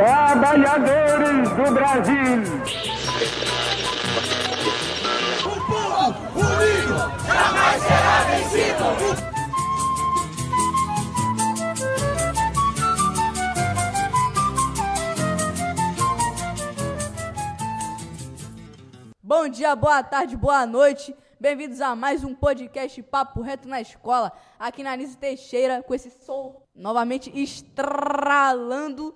Trabalhadores do Brasil. O povo unido jamais será vencido. Bom dia, boa tarde, boa noite. Bem-vindos a mais um podcast Papo Reto na Escola, aqui na Anise Teixeira, com esse sol novamente estralando.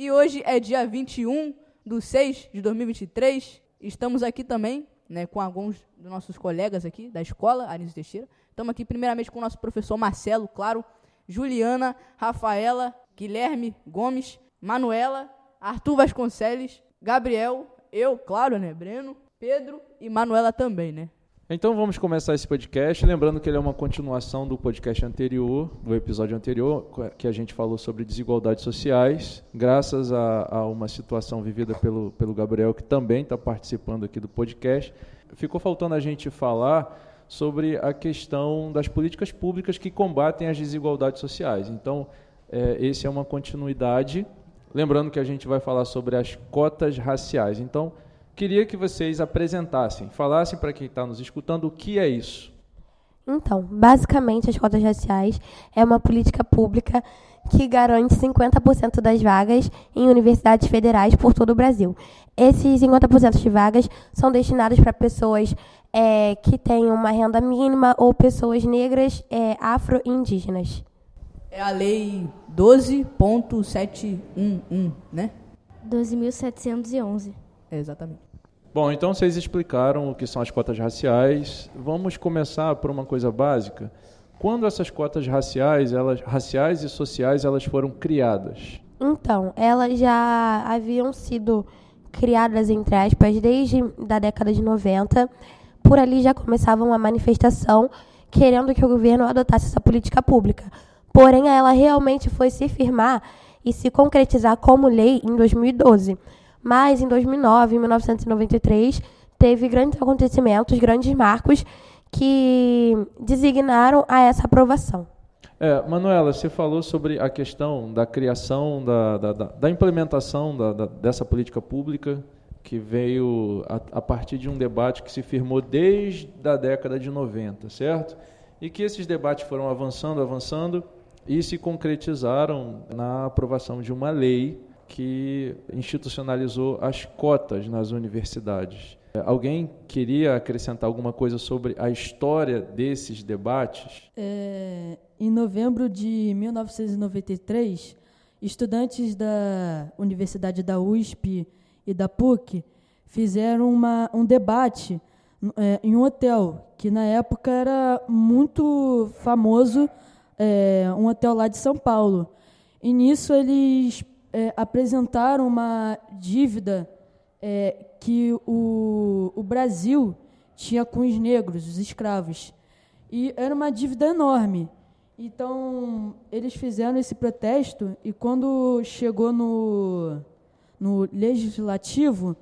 E hoje é dia 21 de 6 de 2023. Estamos aqui também né, com alguns dos nossos colegas aqui da escola, Anise Teixeira. Estamos aqui primeiramente com o nosso professor Marcelo, claro, Juliana, Rafaela, Guilherme Gomes, Manuela, Arthur Vasconcelos, Gabriel, eu, claro, né, Breno, Pedro e Manuela também, né? Então vamos começar esse podcast, lembrando que ele é uma continuação do podcast anterior, do episódio anterior, que a gente falou sobre desigualdades sociais, graças a, a uma situação vivida pelo, pelo Gabriel, que também está participando aqui do podcast. Ficou faltando a gente falar sobre a questão das políticas públicas que combatem as desigualdades sociais. Então, é, esse é uma continuidade, lembrando que a gente vai falar sobre as cotas raciais. Então, queria que vocês apresentassem, falassem para quem está nos escutando o que é isso. Então, basicamente, as cotas raciais é uma política pública que garante 50% das vagas em universidades federais por todo o Brasil. Esses 50% de vagas são destinados para pessoas é, que têm uma renda mínima ou pessoas negras é, afro-indígenas. É a lei 12.711, né? 12.711. É, exatamente. Bom, então vocês explicaram o que são as cotas raciais. Vamos começar por uma coisa básica. Quando essas cotas raciais, elas, raciais e sociais, elas foram criadas? Então, elas já haviam sido criadas, entre aspas, desde da década de 90. Por ali já começava uma manifestação querendo que o governo adotasse essa política pública. Porém, ela realmente foi se firmar e se concretizar como lei em 2012. Mas em 2009, em 1993, teve grandes acontecimentos, grandes marcos que designaram a essa aprovação. É, Manuela, você falou sobre a questão da criação, da, da, da implementação da, dessa política pública que veio a, a, partir de um debate que se firmou desde a década de 90, certo? E que esses debates foram avançando, avançando e se concretizaram na aprovação de uma lei que institucionalizou as cotas nas universidades. Alguém queria acrescentar alguma coisa sobre a história desses debates? É, em novembro de 1993, estudantes da Universidade da USP e da PUC fizeram uma, um debate é, em um hotel, que na época era muito famoso, é, um hotel lá de São Paulo. E nisso eles é, apresentaram uma dívida é, que o, o Brasil tinha com os negros, os escravos. E era uma dívida enorme. Então, eles fizeram esse protesto e quando chegou no, no legislativo,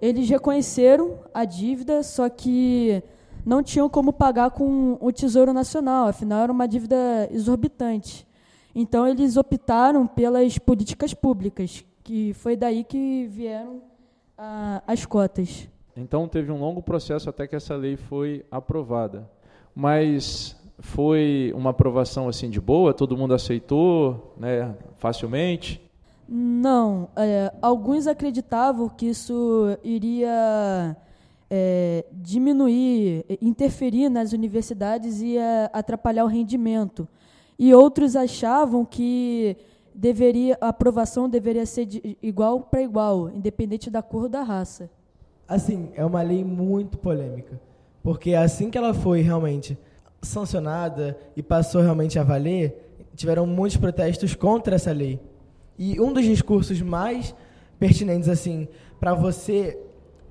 eles reconheceram a dívida, só que não tinham como pagar com o Tesouro Nacional, afinal era uma dívida exorbitante. Então, eles optaram pelas políticas públicas, que foi daí que vieram ah, as cotas. Então, teve um longo processo até que essa lei foi aprovada. Mas foi uma aprovação assim de boa? Todo mundo aceitou né, facilmente? Não. É, alguns acreditavam que isso iria é, diminuir, interferir nas universidades e atrapalhar o rendimento e outros achavam que deveria a aprovação deveria ser de igual para igual, independente da cor ou da raça. Assim, é uma lei muito polêmica, porque assim que ela foi realmente sancionada e passou realmente a valer, tiveram muitos protestos contra essa lei. E um dos discursos mais pertinentes assim para você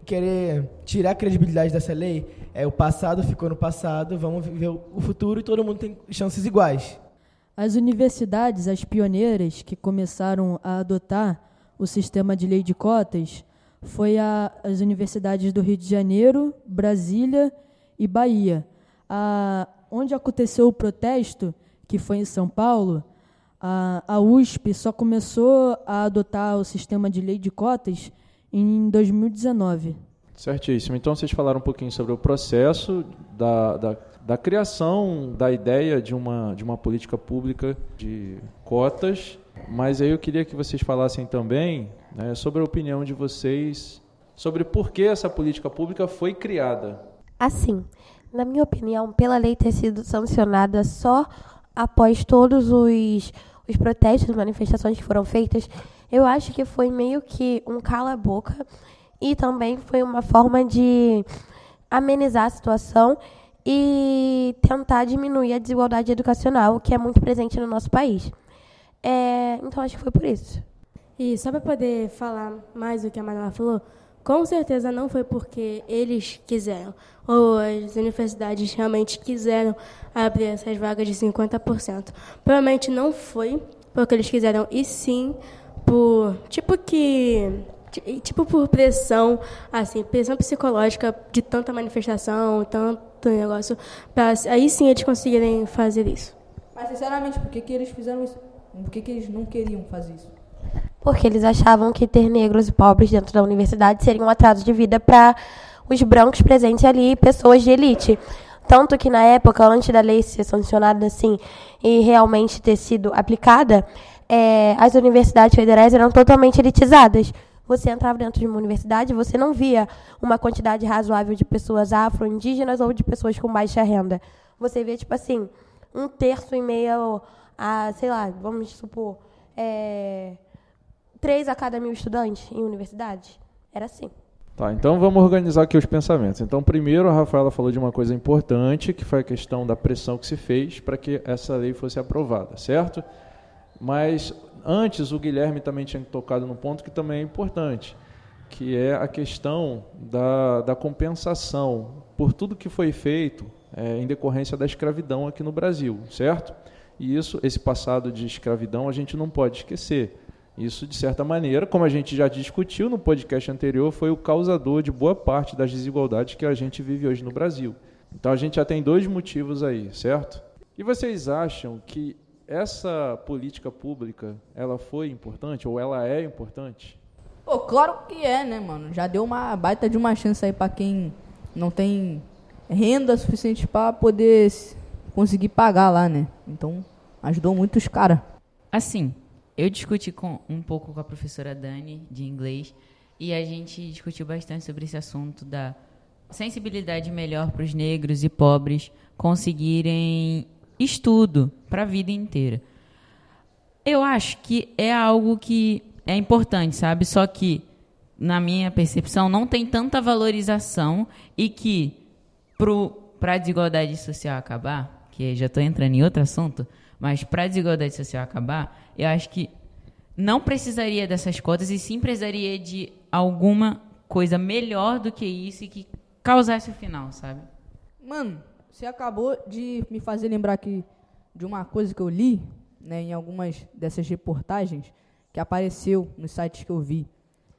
querer tirar a credibilidade dessa lei é o passado ficou no passado, vamos viver o futuro e todo mundo tem chances iguais. As universidades, as pioneiras que começaram a adotar o sistema de lei de cotas, foi a, as universidades do Rio de Janeiro, Brasília e Bahia. A, onde aconteceu o protesto, que foi em São Paulo, a, a USP só começou a adotar o sistema de lei de cotas em 2019. Certíssimo. Então vocês falaram um pouquinho sobre o processo da, da, da criação da ideia de uma, de uma política pública de cotas, mas aí eu queria que vocês falassem também né, sobre a opinião de vocês sobre por que essa política pública foi criada. Assim, na minha opinião, pela lei ter sido sancionada só após todos os, os protestos, manifestações que foram feitas, eu acho que foi meio que um cala-boca e também foi uma forma de amenizar a situação e tentar diminuir a desigualdade educacional que é muito presente no nosso país. É, então, acho que foi por isso. E só para poder falar mais do que a Manuela falou, com certeza não foi porque eles quiseram, ou as universidades realmente quiseram abrir essas vagas de 50%. Provavelmente não foi porque eles quiseram, e sim por, tipo que, tipo por pressão, assim, pressão psicológica de tanta manifestação, tanto negócio, para aí sim eles conseguirem fazer isso. Mas, sinceramente, por que, que eles fizeram isso? Por que, que eles não queriam fazer isso? porque eles achavam que ter negros e pobres dentro da universidade seria um atraso de vida para os brancos presentes ali, pessoas de elite. Tanto que na época, antes da lei ser sancionada assim e realmente ter sido aplicada, é, as universidades federais eram totalmente elitizadas. Você entrava dentro de uma universidade, você não via uma quantidade razoável de pessoas afro-indígenas ou de pessoas com baixa renda. Você vê, tipo assim, um terço e meio a, sei lá, vamos supor, é, três a cada mil estudantes em universidade. Era assim. Tá, então vamos organizar aqui os pensamentos. Então, primeiro, a Rafaela falou de uma coisa importante, que foi a questão da pressão que se fez para que essa lei fosse aprovada, certo? Mas antes, o Guilherme também tinha tocado num ponto que também é importante, que é a questão da, da compensação por tudo que foi feito é, em decorrência da escravidão aqui no Brasil, certo? E isso, esse passado de escravidão, a gente não pode esquecer. Isso, de certa maneira, como a gente já discutiu no podcast anterior, foi o causador de boa parte das desigualdades que a gente vive hoje no Brasil. Então a gente já tem dois motivos aí, certo? E vocês acham que essa política pública, ela foi importante ou ela é importante? Pô, claro que é, né, mano? Já deu uma baita de uma chance aí para quem não tem renda suficiente para poder conseguir pagar lá, né? Então, ajudou muito os caras. Assim, eu discuti com, um pouco com a professora Dani, de inglês, e a gente discutiu bastante sobre esse assunto da sensibilidade melhor para os negros e pobres conseguirem estudo para a vida inteira. Eu acho que é algo que é importante, sabe? Só que, na minha percepção, não tem tanta valorização e que, para a desigualdade social acabar, que já estou entrando em outro assunto, mas para a desigualdade social acabar, eu acho que não precisaria dessas cotas e sim precisaria de alguma coisa melhor do que isso e que causasse o final, sabe? Mano, você acabou de me fazer lembrar aqui de uma coisa que eu li, né, em algumas dessas reportagens que apareceu nos sites que eu vi,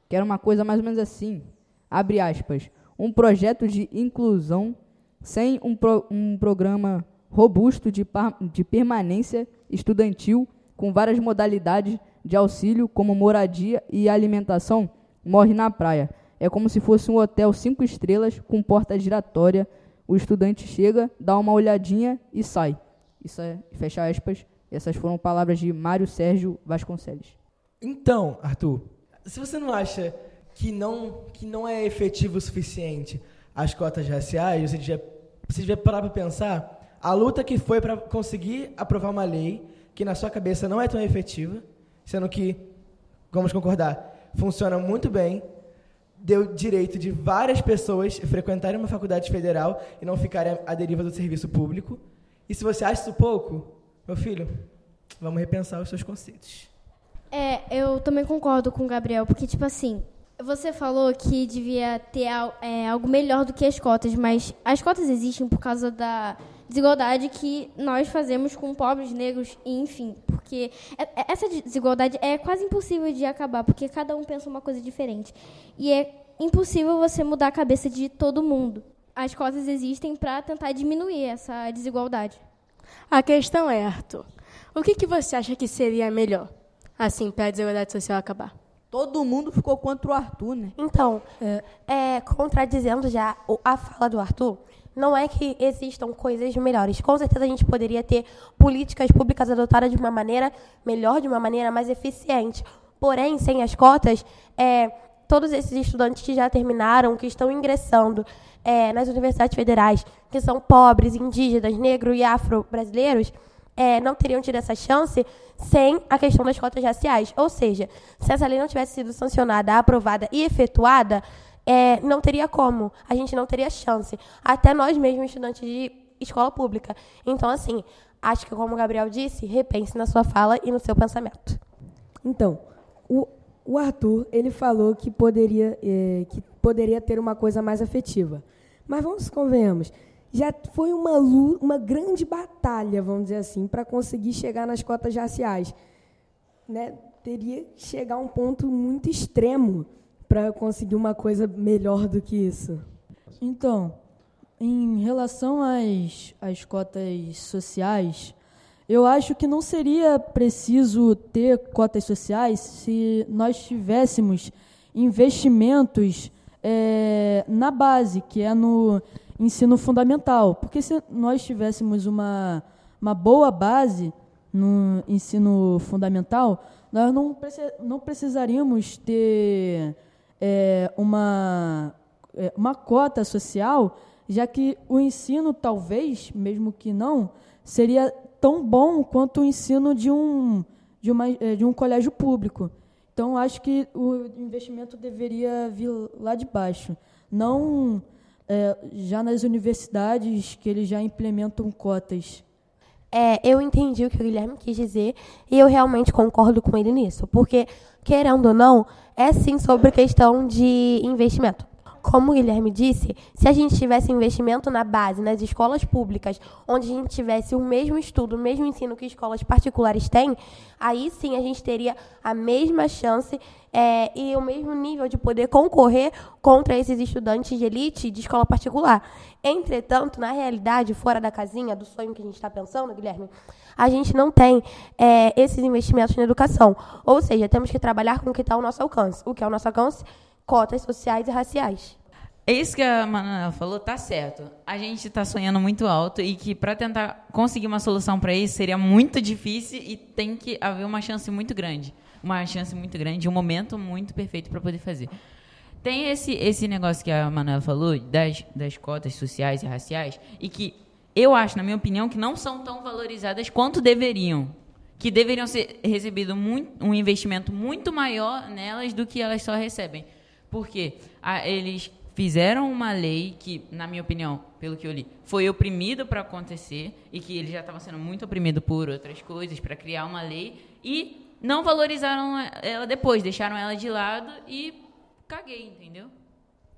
que era uma coisa mais ou menos assim, abre aspas, um projeto de inclusão sem um, pro, um programa robusto de, de permanência estudantil com várias modalidades de auxílio, como moradia e alimentação, morre na praia. É como se fosse um hotel cinco estrelas com porta giratória. O estudante chega, dá uma olhadinha e sai. Isso é, fecha aspas. Essas foram palavras de Mário Sérgio Vasconcelos. Então, Arthur, se você não acha que não, que não é efetivo o suficiente as cotas raciais, você devia, você devia parar para pensar a luta que foi para conseguir aprovar uma lei que na sua cabeça não é tão efetiva, sendo que, vamos concordar, funciona muito bem, deu direito de várias pessoas frequentarem uma faculdade federal e não ficarem à deriva do serviço público. E se você acha isso pouco, meu filho, vamos repensar os seus conceitos. É, eu também concordo com o Gabriel, porque, tipo assim, você falou que devia ter é, algo melhor do que as cotas, mas as cotas existem por causa da desigualdade que nós fazemos com pobres, negros e enfim, porque é, é, essa desigualdade é quase impossível de acabar, porque cada um pensa uma coisa diferente. E é impossível você mudar a cabeça de todo mundo. As cotas existem para tentar diminuir essa desigualdade. A questão é, Arthur, o que, que você acha que seria melhor, assim, para a desigualdade social acabar? Todo mundo ficou contra o Arthur, né? Então, é, contradizendo já o- a fala do Arthur, não é que existam coisas melhores. Com certeza a gente poderia ter políticas públicas adotadas de uma maneira melhor, de uma maneira mais eficiente. Porém, sem as cotas, é, todos esses estudantes que já terminaram, que estão ingressando é, nas universidades federais, que são pobres, indígenas, negros e afro-brasileiros, é, não teriam tido essa chance sem a questão das cotas raciais. Ou seja, se essa lei não tivesse sido sancionada, aprovada e efetuada, é, não teria como. A gente não teria chance. Até nós mesmos, estudantes de escola pública. Então, assim, acho que, como o Gabriel disse, repense na sua fala e no seu pensamento. Então, o, o Arthur, ele falou que poderia, eh, que poderia ter uma coisa mais afetiva. Mas vamos convenhamos, já foi uma, uma grande batalha, vamos dizer assim, para conseguir chegar nas cotas raciais. Né? Teria que chegar a um ponto muito extremo para conseguir uma coisa melhor do que isso. Então, em relação às, às cotas sociais, eu acho que não seria preciso ter cotas sociais se nós tivéssemos investimentos eh, na base, que é no ensino fundamental. Porque se nós tivéssemos uma, uma boa base no ensino fundamental, nós não, não precisaríamos ter eh, uma é, uma cota social, já que o ensino, talvez, mesmo que não, seria tão bom quanto o ensino de um, de uma, é, de um colégio público. Então, acho que o investimento deveria vir lá de baixo, não é, já nas universidades que eles já implementam cotas. É, eu entendi o que o Guilherme quis dizer e eu realmente concordo com ele nisso, porque, querendo ou não, é sim sobre questão de investimento. Como o Guilherme disse, se a gente tivesse investimento na base, nas escolas públicas, onde a gente tivesse o mesmo estudo, o mesmo ensino que escolas particulares têm, aí sim a gente teria a mesma chance é, e o mesmo nível de poder concorrer contra esses estudantes de elite de escola particular. Entretanto, na realidade, fora da casinha, do sonho que a gente está pensando, Guilherme, a gente não tem é, esses investimentos na educação. Ou seja, temos que trabalhar com o que está ao nosso alcance. O que é ao nosso alcance? Cotas sociais e raciais. É isso que a Manuela falou, tá certo. A gente está sonhando muito alto e que para tentar conseguir uma solução para isso seria muito difícil e tem que haver uma chance muito grande, uma chance muito grande, um momento muito perfeito para poder fazer. Tem esse esse negócio que a Manuela falou das das cotas sociais e raciais e que eu acho, na minha opinião, que não são tão valorizadas quanto deveriam. Que deveriam ser recebido muito, um investimento muito maior nelas do que elas só recebem. Porque a, eles fizeram uma lei que, na minha opinião, pelo que eu li, foi oprimido para acontecer e que eles já estavam sendo muito oprimidos por outras coisas para criar uma lei e não valorizaram ela depois, deixaram ela de lado e caguei, entendeu?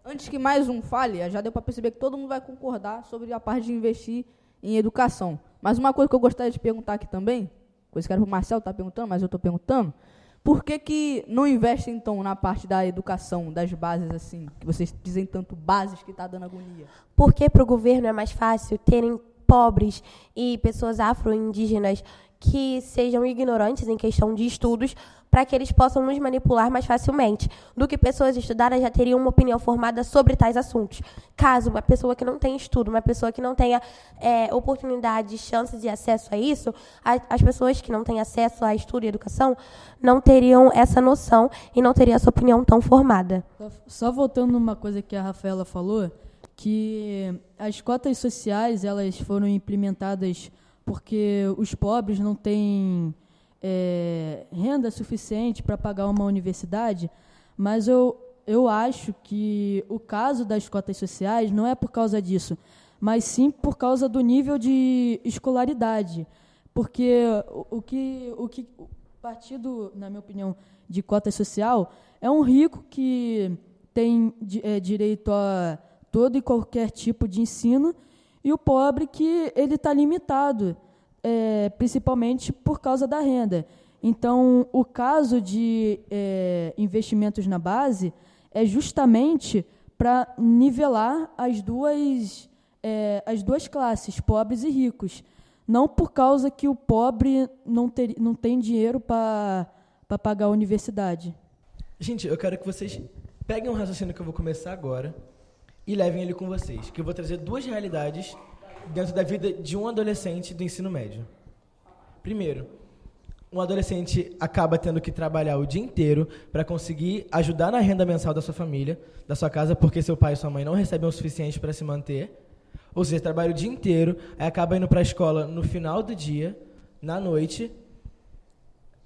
Antes que mais um fale, já deu para perceber que todo mundo vai concordar sobre a parte de investir em educação. Mas uma coisa que eu gostaria de perguntar aqui também, coisa que era o Marcel tá perguntando, mas eu estou perguntando, por que, que não investem, então, na parte da educação, das bases, assim, que vocês dizem tanto bases que está dando agonia? Porque para o governo é mais fácil terem pobres e pessoas afro-indígenas que sejam ignorantes em questão de estudos para que eles possam nos manipular mais facilmente do que pessoas estudadas já teriam uma opinião formada sobre tais assuntos. Caso uma pessoa que não tenha estudo, uma pessoa que não tenha é, oportunidade, chances e acesso a isso, a, as pessoas que não têm acesso a estudo e educação não teriam essa noção e não teriam essa opinião tão formada. Só, voltando numa coisa que a Rafaela falou, que as cotas sociais elas foram implementadas porque os pobres não têm é, renda suficiente para pagar uma universidade, mas eu, eu acho que o caso das cotas sociais não é por causa disso, mas sim por causa do nível de escolaridade. Porque o, o que o que partido, na minha opinião, de cota social é um rico que tem é, direito a todo e qualquer tipo de ensino e o pobre que ele está limitado, é, principalmente por causa da renda. Então, o caso de é, investimentos na base é justamente para nivelar as duas, é, as duas classes, pobres e ricos. não por causa que o pobre não, ter, não tem dinheiro para pagar a universidade. Gente, eu quero que vocês peguem um raciocínio que eu vou começar agora e levem ele com vocês. Que eu vou trazer duas realidades dentro da vida de um adolescente do ensino médio. Primeiro, um adolescente acaba tendo que trabalhar o dia inteiro para conseguir ajudar na renda mensal da sua família, da sua casa, porque seu pai e sua mãe não recebem o suficiente para se manter. Ou seja, trabalha o dia inteiro, aí acaba indo para a escola no final do dia, na noite,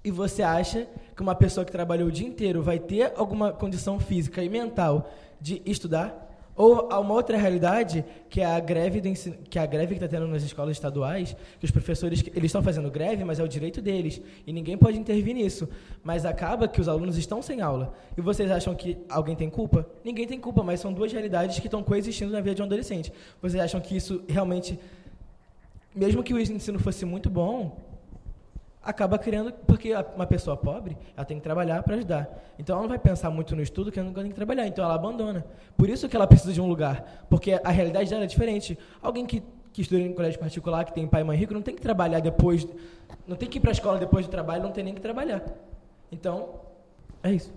e você acha que uma pessoa que trabalhou o dia inteiro vai ter alguma condição física e mental de estudar? Ou há uma outra realidade, que é a greve ensino, que é a greve que está tendo nas escolas estaduais, que os professores eles estão fazendo greve, mas é o direito deles e ninguém pode intervir nisso. Mas acaba que os alunos estão sem aula. E vocês acham que alguém tem culpa? Ninguém tem culpa, mas são duas realidades que estão coexistindo na vida de um adolescente. Vocês acham que isso realmente, mesmo que o ensino fosse muito bom, acaba criando, porque uma pessoa pobre, ela tem que trabalhar para ajudar. Então ela não vai pensar muito no estudo, que ela não tem que trabalhar, então ela abandona. Por isso que ela precisa de um lugar, porque a realidade dela é diferente. Alguém que, que estuda em colégio particular, que tem pai e mãe rico, não tem que trabalhar depois, não tem que ir para a escola depois do trabalho, não tem nem que trabalhar. Então, é isso.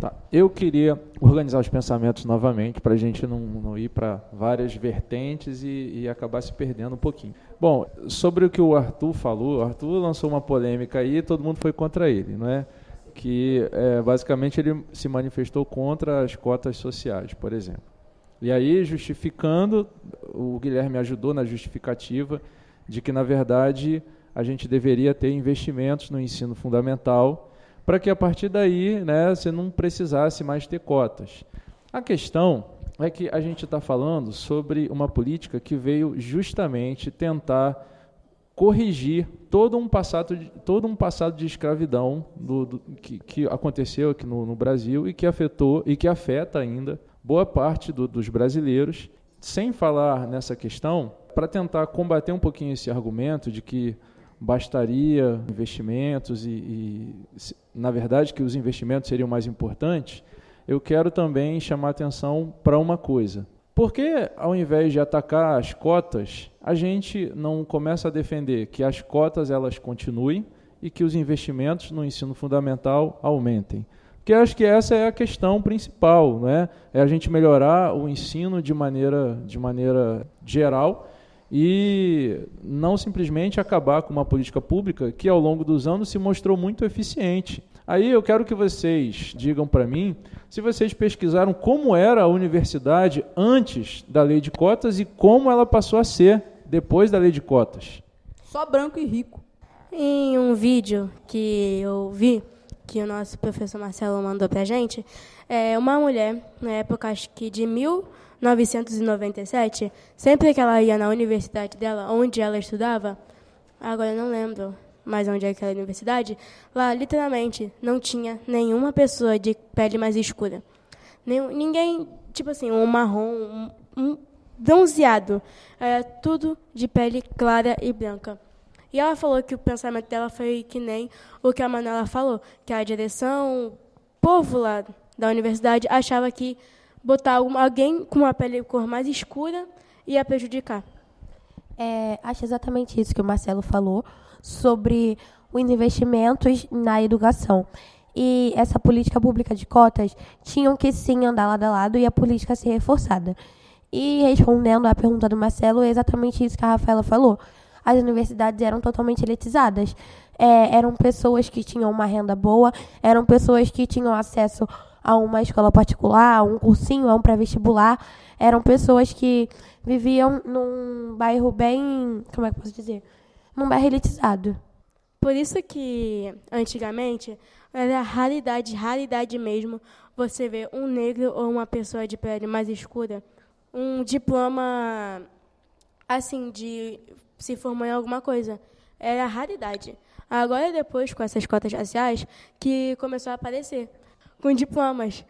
Tá. Eu queria organizar os pensamentos novamente para a gente não, não ir para várias vertentes e, e, acabar se perdendo um pouquinho. Bom, sobre o que o Arthur falou, o Arthur lançou uma polêmica aí e todo mundo foi contra ele, não é? Que é, basicamente ele se manifestou contra as cotas sociais, por exemplo. E aí, justificando, o Guilherme ajudou na justificativa de que, na verdade, a gente deveria ter investimentos no ensino fundamental para que a partir daí né, você não precisasse mais ter cotas. A questão é que a gente está falando sobre uma política que veio justamente tentar corrigir todo um passado de, todo um passado de escravidão do, do que, que, aconteceu aqui no, no, Brasil e que afetou e que afeta ainda boa parte do, dos brasileiros. Sem falar nessa questão, para tentar combater um pouquinho esse argumento de que bastaria investimentos e, e, na verdade, que os investimentos seriam mais importantes, eu quero também chamar atenção para uma coisa. Por que, ao invés de atacar as cotas, a gente não começa a defender que as cotas elas continuem e que os investimentos no ensino fundamental aumentem? Porque acho que essa é a questão principal, né? É a gente melhorar o ensino de maneira, de maneira geral e não simplesmente acabar com uma política pública que ao longo dos anos se mostrou muito eficiente. Aí eu quero que vocês digam para mim se vocês pesquisaram como era a universidade antes da lei de cotas e como ela passou a ser depois da lei de cotas. Só branco e rico. Em um vídeo que eu vi, que o nosso professor Marcelo mandou para a gente, é uma mulher, na época acho que de mil 1997, sempre que ela ia na universidade dela, onde ela estudava, agora eu não lembro mais onde é aquela universidade, lá literalmente não tinha nenhuma pessoa de pele mais escura. Nenhum, ninguém, tipo assim, um marrom, um, um bronzeado. Era tudo de pele clara e branca. E ela falou que o pensamento dela foi que nem o que a Manuela falou, que a direção, o povo lá da universidade achava que botar alguém com uma pele cor mais escura ia prejudicar. É, acho exatamente isso que o Marcelo falou sobre os investimentos na educação. E essa política pública de cotas tinham que sim andar lado a lado e a política ser reforçada. E respondendo à pergunta do Marcelo, é exatamente isso que a Rafaela falou. As universidades eram totalmente elitizadas. É, eram pessoas que tinham uma renda boa, eram pessoas que tinham acesso a uma escola particular, a um cursinho, a um pré-vestibular. Eram pessoas que viviam num bairro bem. Como é que eu posso dizer? Num bairro elitizado. Por isso que, antigamente, era raridade, raridade mesmo, você ver um negro ou uma pessoa de pele mais escura, um diploma, assim, de se formar em alguma coisa. Era raridade. Agora, depois, com essas cotas raciais, que começou a aparecer com diplomas.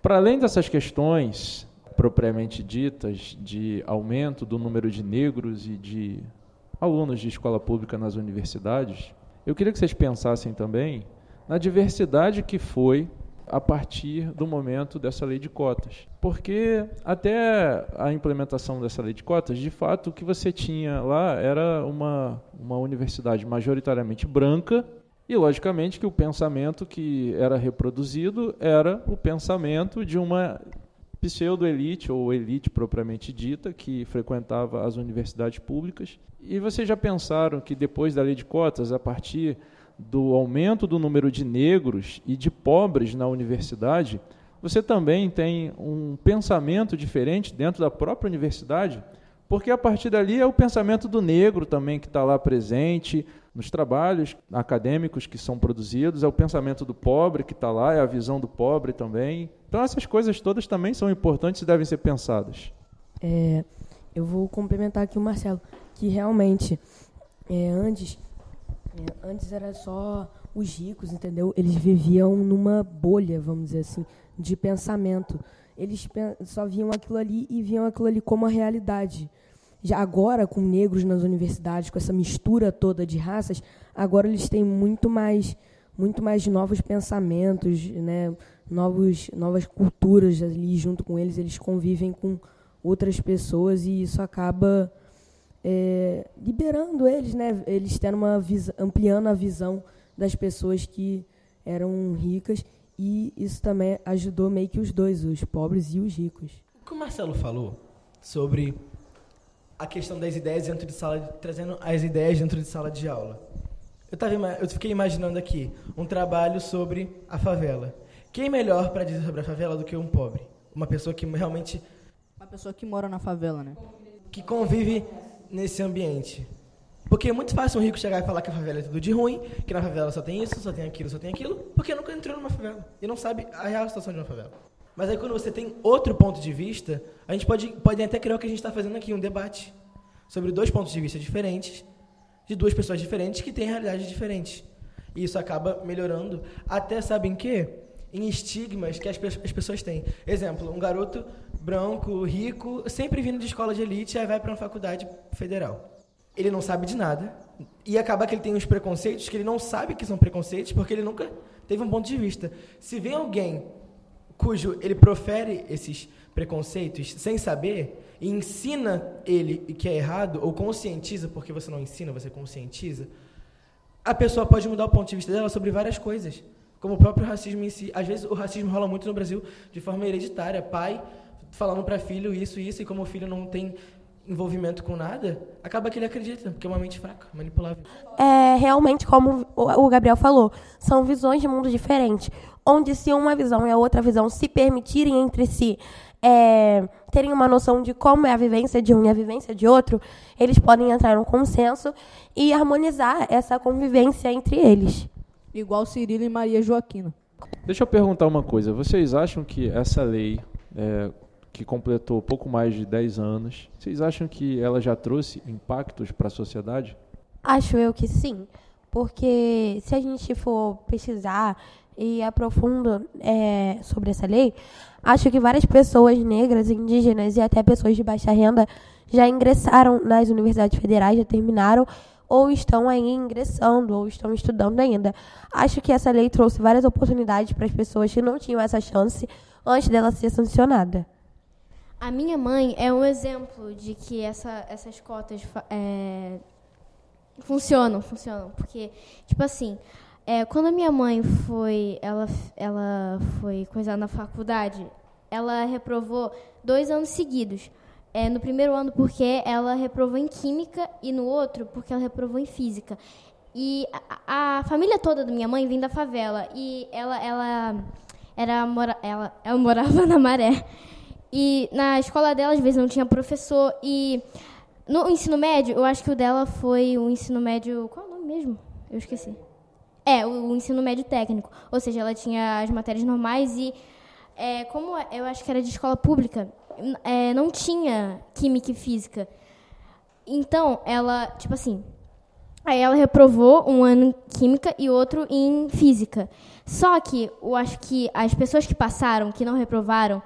Para além dessas questões propriamente ditas de aumento do número de negros e de alunos de escola pública nas universidades, eu queria que vocês pensassem também na diversidade que foi a partir do momento dessa lei de cotas. Porque até a implementação dessa lei de cotas, de fato, o que você tinha lá era uma, uma universidade majoritariamente branca e, logicamente, que o pensamento que era reproduzido era o pensamento de uma pseudo-elite, ou elite propriamente dita, que frequentava as universidades públicas. E vocês já pensaram que depois da lei de cotas, a partir do aumento do número de negros e de pobres na universidade, você também tem um pensamento diferente dentro da própria universidade, porque a partir dali é o pensamento do negro também que está lá presente nos trabalhos acadêmicos que são produzidos, é o pensamento do pobre que está lá, é a visão do pobre também. Então essas coisas todas também são importantes e devem ser pensadas. É, eu vou complementar aqui o Marcelo, que realmente é, antes é, antes era só os ricos, entendeu? Eles viviam numa bolha, vamos dizer assim, de pensamento. Eles só viam aquilo ali e viam aquilo ali como a realidade. Já agora, com negros nas universidades, com essa mistura toda de raças, agora eles têm muito mais, muito mais novos pensamentos, né? Novos, novas culturas ali junto com eles. Eles convivem com outras pessoas e isso acaba é, liberando eles, né? Eles tendo uma visão, ampliando a visão das pessoas que eram ricas e isso também ajudou meio que os dois, os pobres e os ricos. O que o Marcelo falou sobre a questão das ideias dentro de sala, de, trazendo as ideias dentro de sala de aula. Eu, tava, eu fiquei imaginando aqui um trabalho sobre a favela. Quem melhor para dizer sobre a favela do que um pobre? Uma pessoa que realmente. Uma pessoa que mora na favela, né? Que convive nesse ambiente. Porque é muito fácil um rico chegar e falar que a favela é tudo de ruim, que na favela só tem isso, só tem aquilo, só tem aquilo, porque nunca entrou numa favela e não sabe a real situação de uma favela. Mas aí quando você tem outro ponto de vista, a gente pode, pode até criar o que a gente está fazendo aqui, um debate sobre dois pontos de vista diferentes, de duas pessoas diferentes que têm realidades diferentes. E isso acaba melhorando, até sabem que em estigmas que as, as pessoas têm. Exemplo, um garoto branco, rico, sempre vindo de escola de elite, aí vai para uma faculdade federal. Ele não sabe de nada e acaba que ele tem uns preconceitos que ele não sabe que são preconceitos porque ele nunca teve um ponto de vista. Se vem alguém cujo ele profere esses preconceitos sem saber e ensina ele que é errado ou conscientiza, porque você não ensina, você conscientiza, a pessoa pode mudar o ponto de vista dela sobre várias coisas, como o próprio racismo em si. Às vezes o racismo rola muito no Brasil de forma hereditária, pai falando para filho isso e isso, e como o filho não tem envolvimento com nada, acaba que ele acredita, porque é uma mente fraca, manipulável. É, realmente, como o Gabriel falou, são visões de mundo diferentes, onde se uma visão e a outra visão se permitirem entre si, é, terem uma noção de como é a vivência de um e a vivência de outro, eles podem entrar num consenso e harmonizar essa convivência entre eles. Igual Cirilo e Maria Joaquina. Deixa eu perguntar uma coisa. Vocês acham que essa lei, é, que completou pouco mais de 10 anos. Vocês acham que ela já trouxe impactos para a sociedade? Acho eu que sim, porque se a gente for pesquisar e aprofunda é, sobre essa lei, acho que várias pessoas negras, indígenas e até pessoas de baixa renda já ingressaram nas universidades federais, já terminaram ou estão aí ingressando ou estão estudando ainda. Acho que essa lei trouxe várias oportunidades para as pessoas que não tinham essa chance antes dela ser sancionada. A minha mãe é um exemplo de que essa, essas cotas é, funcionam, funcionam. Porque, tipo assim, é, quando a minha mãe foi, ela, ela foi coisar na faculdade, ela reprovou dois anos seguidos. É, no primeiro ano porque ela reprovou em química e no outro porque ela reprovou em física. E a, a família toda da minha mãe vem da favela e ela ela era mora, ela, ela morava na Maré. E na escola dela, às vezes, não tinha professor. E no ensino médio, eu acho que o dela foi o ensino médio. Qual é o nome mesmo? Eu esqueci. É, o, ensino médio técnico. Ou seja, ela tinha as matérias normais e, é, como eu acho que era de escola pública, é, não tinha química e física. Então, ela, tipo assim, aí ela reprovou um ano em química e outro em física. Só que eu acho que as pessoas que passaram, que não reprovaram,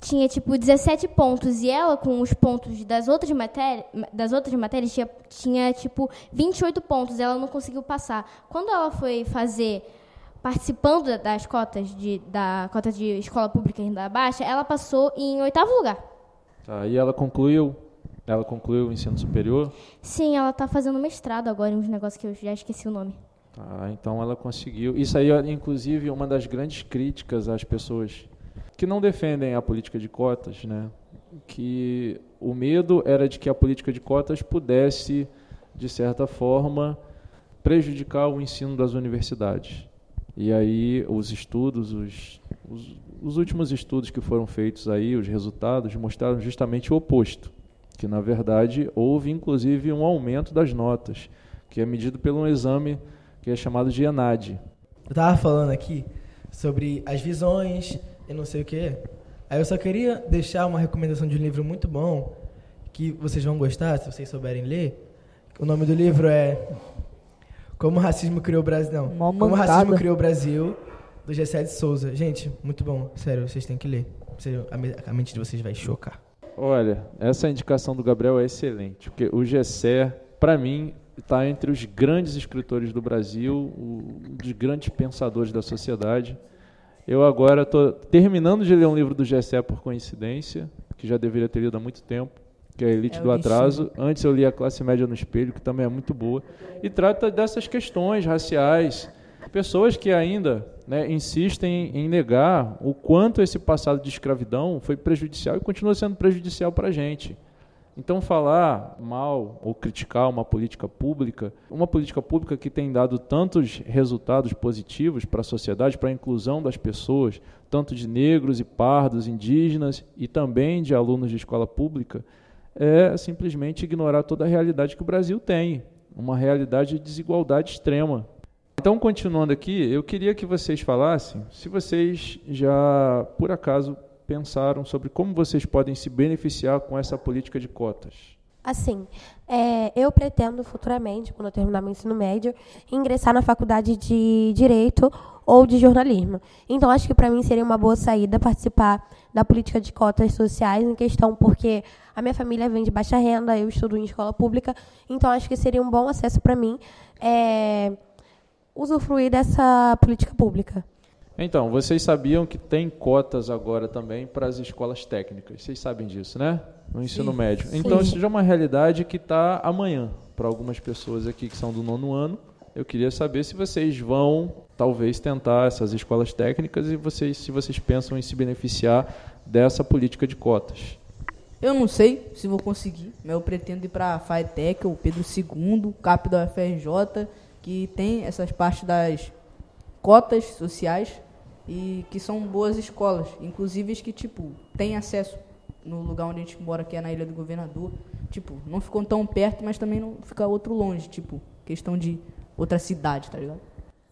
tinha tipo 17 pontos e ela com os pontos das outras matérias, das outras matérias tinha, tinha tipo 28 pontos, ela não conseguiu passar. Quando ela foi fazer participando das cotas de, da cota de escola pública em renda baixa, ela passou em oitavo lugar. Tá, e ela concluiu, ela concluiu o ensino superior? Sim, ela está fazendo mestrado agora em uns negócios que eu já esqueci o nome. Tá, então ela conseguiu. Isso aí, é, inclusive, uma das grandes críticas às pessoas que não defendem a política de cotas, né? Que o medo era de que a política de cotas pudesse, de certa forma, prejudicar o ensino das universidades. E aí os estudos, os, os, os, últimos estudos que foram feitos aí, os resultados mostraram justamente o oposto, que na verdade houve inclusive um aumento das notas, que é medido pelo exame que é chamado de ENAD. Eu estava falando aqui sobre as visões e não sei o quê. Aí eu só queria deixar uma recomendação de um livro muito bom, que vocês vão gostar, se vocês souberem ler. O nome do livro é Como o Racismo Criou o Brasil. Não, Como o Racismo Criou o Brasil, do Gessé de Souza. Gente, muito bom. Sério, vocês têm que ler. A mente de vocês vai chocar. Olha, essa indicação do Gabriel é excelente, porque o Gessé, para mim, está entre os grandes escritores do Brasil, um dos grandes pensadores da sociedade. Eu agora estou terminando de ler um livro do Gessé por coincidência, que já deveria ter lido há muito tempo, que é a Elite é do Atraso. Antes eu li A Classe Média no Espelho, que também é muito boa. E trata dessas questões raciais. Pessoas que ainda né, insistem em negar o quanto esse passado de escravidão foi prejudicial e continua sendo prejudicial para a gente. Então, falar mal ou criticar uma política pública, uma política pública que tem dado tantos resultados positivos para a sociedade, para a inclusão das pessoas, tanto de negros e pardos, indígenas e também de alunos de escola pública, é simplesmente ignorar toda a realidade que o Brasil tem, uma realidade de desigualdade extrema. Então, continuando aqui, eu queria que vocês falassem se vocês já, por acaso, pensaram sobre como vocês podem se beneficiar com essa política de cotas? Assim, é, eu pretendo futuramente, quando eu terminar meu ensino médio, ingressar na faculdade de Direito ou de Jornalismo. Então, acho que para mim seria uma boa saída participar da política de cotas sociais em questão, porque a minha família vem de baixa renda, eu estudo em escola pública, então acho que seria um bom acesso para mim é, usufruir dessa política pública. Então, vocês sabiam que tem cotas agora também para as escolas técnicas. Vocês sabem disso, né? No ensino sim, médio. Então, sim. isso já é uma realidade que está amanhã para algumas pessoas aqui que são do nono ano. Eu queria saber se vocês vão, talvez, tentar essas escolas técnicas e vocês, se vocês pensam em se beneficiar dessa política de cotas. Eu não sei se vou conseguir, mas eu pretendo ir para a FATEC, o Pedro II, CAP da UFRJ, que tem essas partes das cotas sociais e que são boas escolas, inclusive as que tipo têm acesso no lugar onde a gente mora, que é na Ilha do Governador, tipo, não ficam tão perto, mas também não fica outro longe, tipo, questão de outra cidade, tá ligado?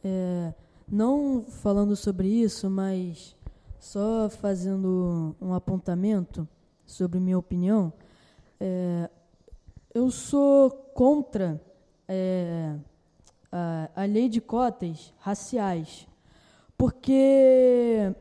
É, não falando sobre isso, mas só fazendo um apontamento sobre minha opinião, é, eu sou contra é, a, a lei de cotas raciais porque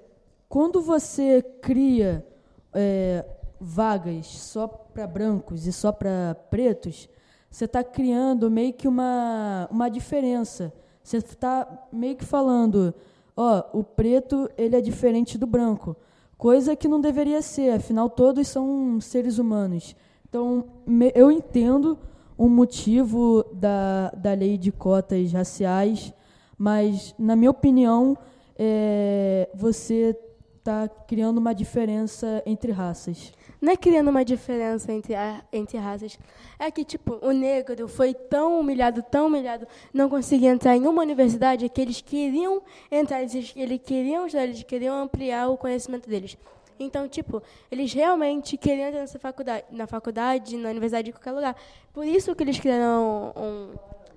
quando você cria é, vagas só para brancos e só para pretos, você está criando meio que uma, uma diferença. Você está meio que falando, ó, o preto ele é diferente do branco, coisa que não deveria ser. Afinal, todos são seres humanos. Então, me, eu entendo o motivo da, da lei de cotas raciais, mas, na minha opinião, é, você está criando uma diferença entre raças. Não é criando uma diferença entre, a, entre raças. É que, tipo, o negro foi tão humilhado, tão humilhado, não conseguia entrar em uma universidade que eles queriam entrar, eles, eles queriam eles queriam ampliar o conhecimento deles. Então, tipo, eles realmente queriam entrar nessa faculdade, na faculdade, na universidade, em qualquer lugar. Por isso que eles criaram um,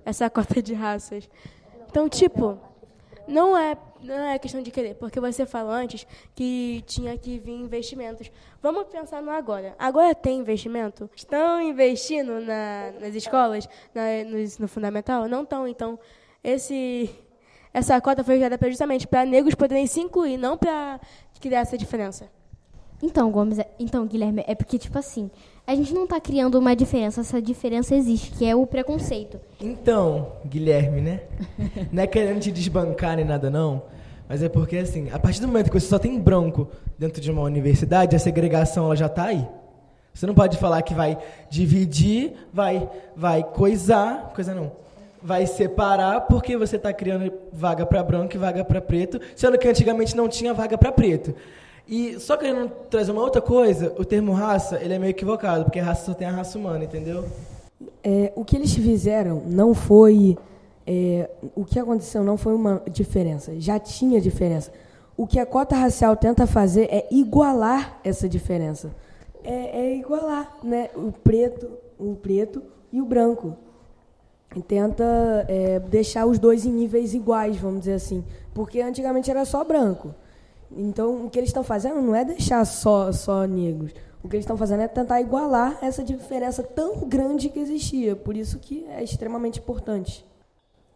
essa cota de raças. Então, tipo, não é, não é questão de querer, porque você falou antes que tinha que vir investimentos. Vamos pensar no agora. Agora tem investimento? Estão investindo na, nas escolas, na, no ensino fundamental? Não estão. Então, esse, essa cota foi criada justamente para negros poderem se incluir, não para criar essa diferença. Então, Gomes, é- então, Guilherme, é porque, tipo assim, a gente não tá criando uma diferença, essa diferença existe, que é o preconceito. Então, Guilherme, né? Não é querendo te desbancar nem nada, não. Mas é porque, assim, a partir do momento que você só tem branco dentro de uma universidade, a segregação ela já tá aí. Você não pode falar que vai dividir, vai, vai coisar, coisa não, vai separar porque você está criando vaga para branco e vaga para preto, sendo que antigamente não tinha vaga para preto. E só querendo trazer uma outra coisa, o termo raça, ele é meio equivocado, porque raça só tem a raça humana, entendeu? É, o que eles fizeram não foi. é, o que aconteceu não foi uma diferença. Já tinha diferença. O que a cota racial tenta fazer é igualar essa diferença. É, é igualar, né? O preto, o preto e o branco. Tenta é, deixar os dois em níveis iguais, vamos dizer assim. Porque antigamente era só branco. Então, o que eles estão fazendo não é deixar só, só negros. O que eles estão fazendo é tentar igualar essa diferença tão grande que existia. Por isso que é extremamente importante.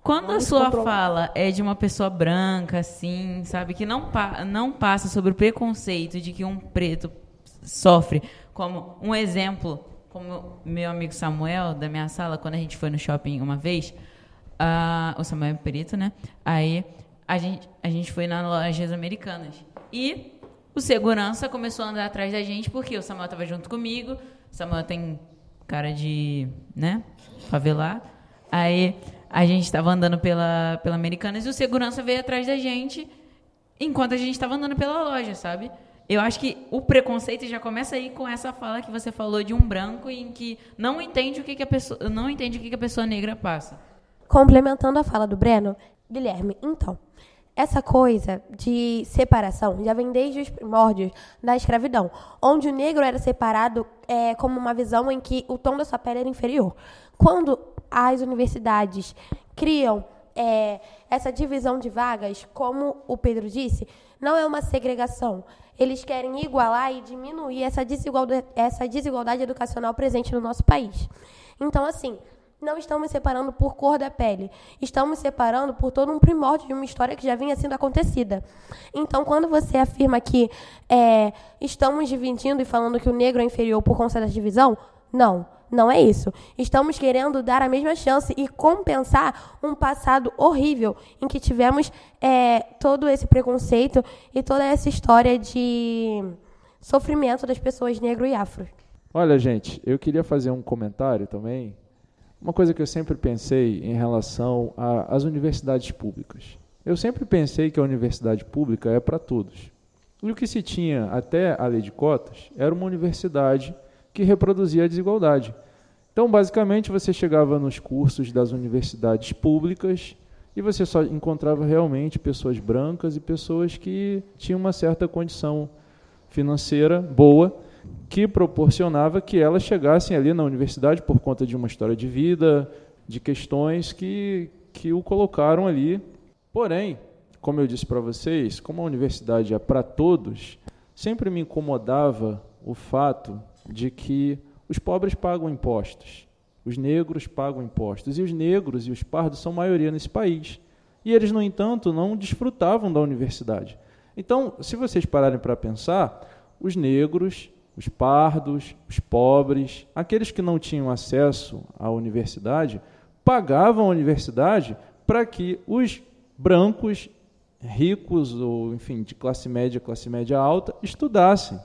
Quando a Vamos sua controlar. fala é de uma pessoa branca, assim, sabe, que não, pa não passa sobre o preconceito de que um preto sofre, como um exemplo, como meu amigo Samuel, da minha sala, quando a gente foi no shopping uma vez, ah, o Samuel é perito, né? Aí a gente, a gente foi nas lojas americanas. E o segurança começou a andar atrás da gente, porque o Samuel estava junto comigo, o Samuel tem cara de, né, favelado. Aí a gente estava andando pela, pela Americanas e o segurança veio atrás da gente enquanto a gente estava andando pela loja, sabe? Eu acho que o preconceito já começa aí com essa fala que você falou de um branco em que não entende o que, que a pessoa não entende o que, que a pessoa negra passa. Complementando a fala do Breno, Guilherme, então, essa coisa de separação já vem desde os primórdios da escravidão, onde o negro era separado é, como uma visão em que o tom da sua pele era inferior. Quando as universidades criam é, essa divisão de vagas, como o Pedro disse, não é uma segregação. Eles querem igualar e diminuir essa desigualdade, essa desigualdade educacional presente no nosso país. Então, assim, não estamos separando por cor da pele. Estamos separando por todo um primórdio de uma história que já vinha sendo acontecida. Então, quando você afirma que é, estamos dividindo e falando que o negro é inferior por conta da divisão, não, não é isso. Estamos querendo dar a mesma chance e compensar um passado horrível em que tivemos é, todo esse preconceito e toda essa história de sofrimento das pessoas negro e afro. Olha, gente, eu queria fazer um comentário também. Uma coisa que eu sempre pensei em relação às universidades públicas. Eu sempre pensei que a universidade pública é para todos. E o que se tinha até a lei de cotas era uma universidade que reproduzia a desigualdade. Então, basicamente, você chegava nos cursos das universidades públicas e você só encontrava realmente pessoas brancas e pessoas que tinham uma certa condição financeira boa que proporcionava que elas chegassem ali na universidade por conta de uma história de vida, de questões que, que o colocaram ali. Porém, como eu disse para vocês, como a universidade é para todos, sempre me incomodava o fato de que os pobres pagam impostos, os negros pagam impostos, e os negros e os pardos são maioria nesse país. E eles, no entanto, não desfrutavam da universidade. Então, se vocês pararem para pensar, os negros, os pardos, os pobres, aqueles que não tinham acesso à universidade, pagavam a universidade para que os brancos, ricos ou, enfim, de classe média, classe média alta, estudassem.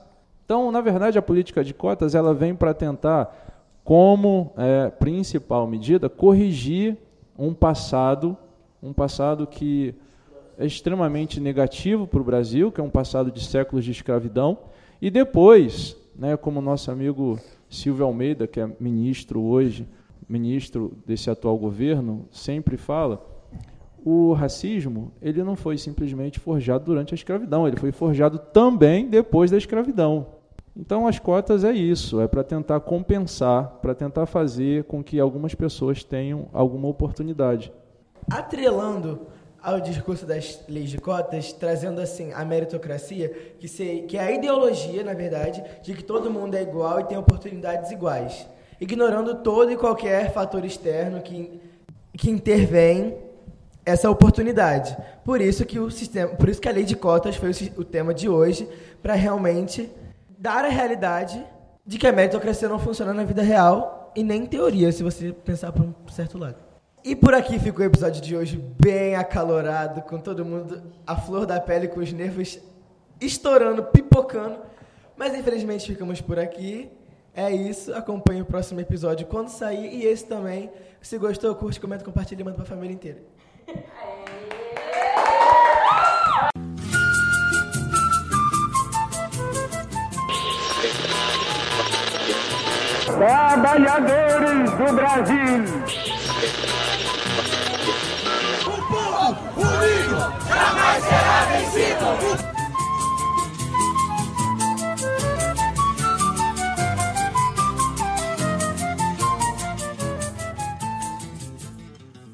Então, na verdade, a política de cotas ela vem para tentar, como é, principal medida, corrigir um passado, um passado que é extremamente negativo para o Brasil, que é um passado de séculos de escravidão, e depois, né, como nosso amigo Silvio Almeida, que é ministro hoje, ministro desse atual governo, sempre fala, o racismo ele não foi simplesmente forjado durante a escravidão, ele foi forjado também depois da escravidão. Então as cotas é isso, é para tentar compensar, para tentar fazer com que algumas pessoas tenham alguma oportunidade. Atrelando ao discurso das leis de cotas, trazendo assim a meritocracia, que, se, que é a ideologia, na verdade, de que todo mundo é igual e tem oportunidades iguais, ignorando todo e qualquer fator externo que, que intervém essa oportunidade. Por isso que o sistema, por isso que a lei de cotas foi o, o tema de hoje, para realmente dar a realidade de que a meritocracia não funciona na vida real e nem em teoria, se você pensar por um certo lado. E por aqui ficou o episódio de hoje bem acalorado, com todo mundo à flor da pele, com os nervos estourando, pipocando. Mas infelizmente ficamos por aqui. É isso. Acompanhe o próximo episódio quando sair. E esse também. Se gostou, curte, comenta, compartilha e manda pra família inteira. Trabalhadores do Brasil. Jamais será vencido!